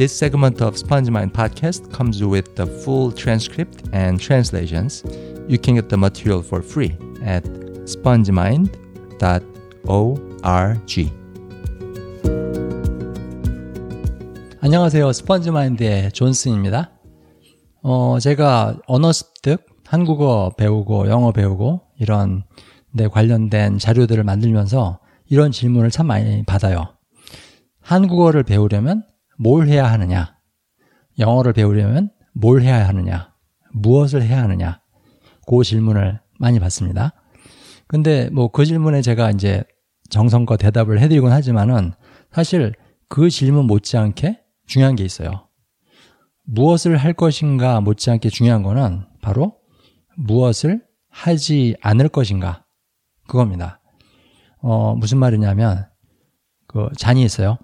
This segment of Sponge Mind podcast comes with the full transcript and translations. You can get the material for free at spongemind.org. 안녕하세요. 스펀지마인드의 존슨입니다. 어, 제가 언어 습득, 한국어 배우고 영어 배우고 이런 데 관련된 자료들을 만들면서 이런 질문을 참 많이 받아요. 한국어를 배우려면 뭘 해야 하느냐? 영어를 배우려면 뭘 해야 하느냐? 무엇을 해야 하느냐? 그 질문을 많이 받습니다. 근데 뭐 그 질문에 제가 이제 정성껏 대답을 해드리곤 하지만은 사실 그 질문 못지않게 중요한 게 있어요. 무엇을 할 것인가 못지않게 중요한 거는 바로 무엇을 하지 않을 것인가 그겁니다. 어, 무슨 말이냐면 그 잔이 있어요.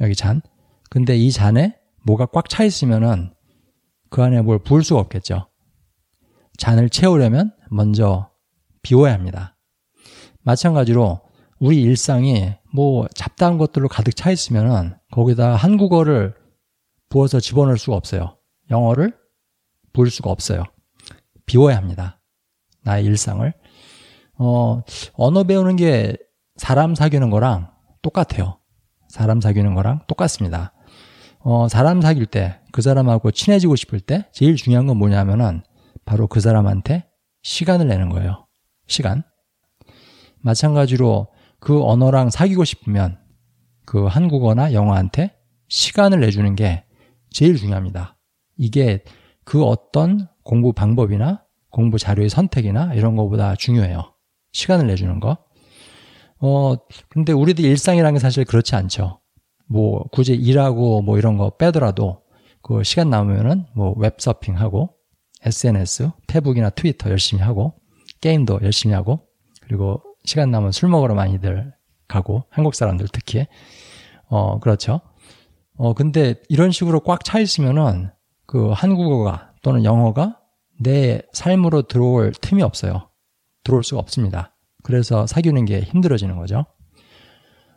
여기 잔. 근데 이 잔에 뭐가 꽉 차 있으면은 그 안에 뭘 부을 수가 없겠죠. 잔을 채우려면 먼저 비워야 합니다. 마찬가지로 우리 일상이 뭐 잡다한 것들로 가득 차 있으면은 거기다 한국어를 부어서 집어넣을 수가 없어요. 영어를 부을 수가 없어요. 비워야 합니다. 나의 일상을. 어, 언어 배우는 게 사람 사귀는 거랑 똑같아요. 사람 사귀는 거랑 똑같습니다. 어, 사람 사귈 때, 그 사람하고 친해지고 싶을 때, 제일 중요한 건 뭐냐면은, 바로 그 사람한테 시간을 내는 거예요. 시간. 마찬가지로 그 언어랑 사귀고 싶으면, 그 한국어나 영어한테 시간을 내주는 게 제일 중요합니다. 이게 그 어떤 공부 방법이나 공부 자료의 선택이나 이런 거보다 중요해요. 시간을 내주는 거. 어, 근데 우리들 일상이라는 게 사실 그렇지 않죠. 뭐, 굳이 일하고 뭐 이런 거 빼더라도 그 시간 남으면은 뭐 웹서핑하고 SNS, 페북이나 트위터 열심히 하고 게임도 열심히 하고 그리고 시간 남으면 술 먹으러 많이들 가고 한국 사람들 특히 어, 그렇죠. 어, 근데 이런 식으로 꽉 차 있으면은 그 한국어가 또는 영어가 내 삶으로 들어올 틈이 없어요. 들어올 수가 없습니다. 그래서 사귀는 게 힘들어지는 거죠.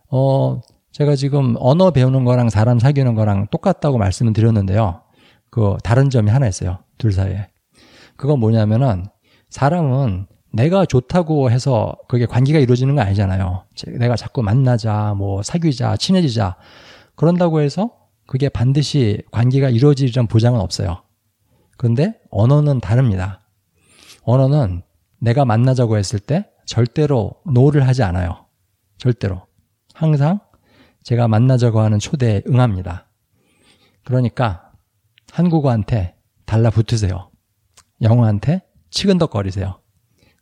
어, 제가 지금 언어 배우는 거랑 사람 사귀는 거랑 똑같다고 말씀을 드렸는데요. 그 다른 점이 하나 있어요. 둘 사이에. 그건 뭐냐면은 사람은 내가 좋다고 해서 그게 관계가 이루어지는 거 아니잖아요. 내가 자꾸 만나자, 뭐 사귀자, 친해지자. 그런다고 해서 그게 반드시 관계가 이루어지리란 보장은 없어요. 그런데 언어는 다릅니다. 언어는 내가 만나자고 했을 때 절대로 no를 하지 않아요. 절대로. 항상 제가 만나자고 하는 초대에 응합니다. 그러니까 한국어한테 달라붙으세요. 영어한테 치근덕거리세요.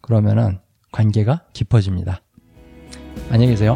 그러면은 관계가 깊어집니다. 안녕히 계세요.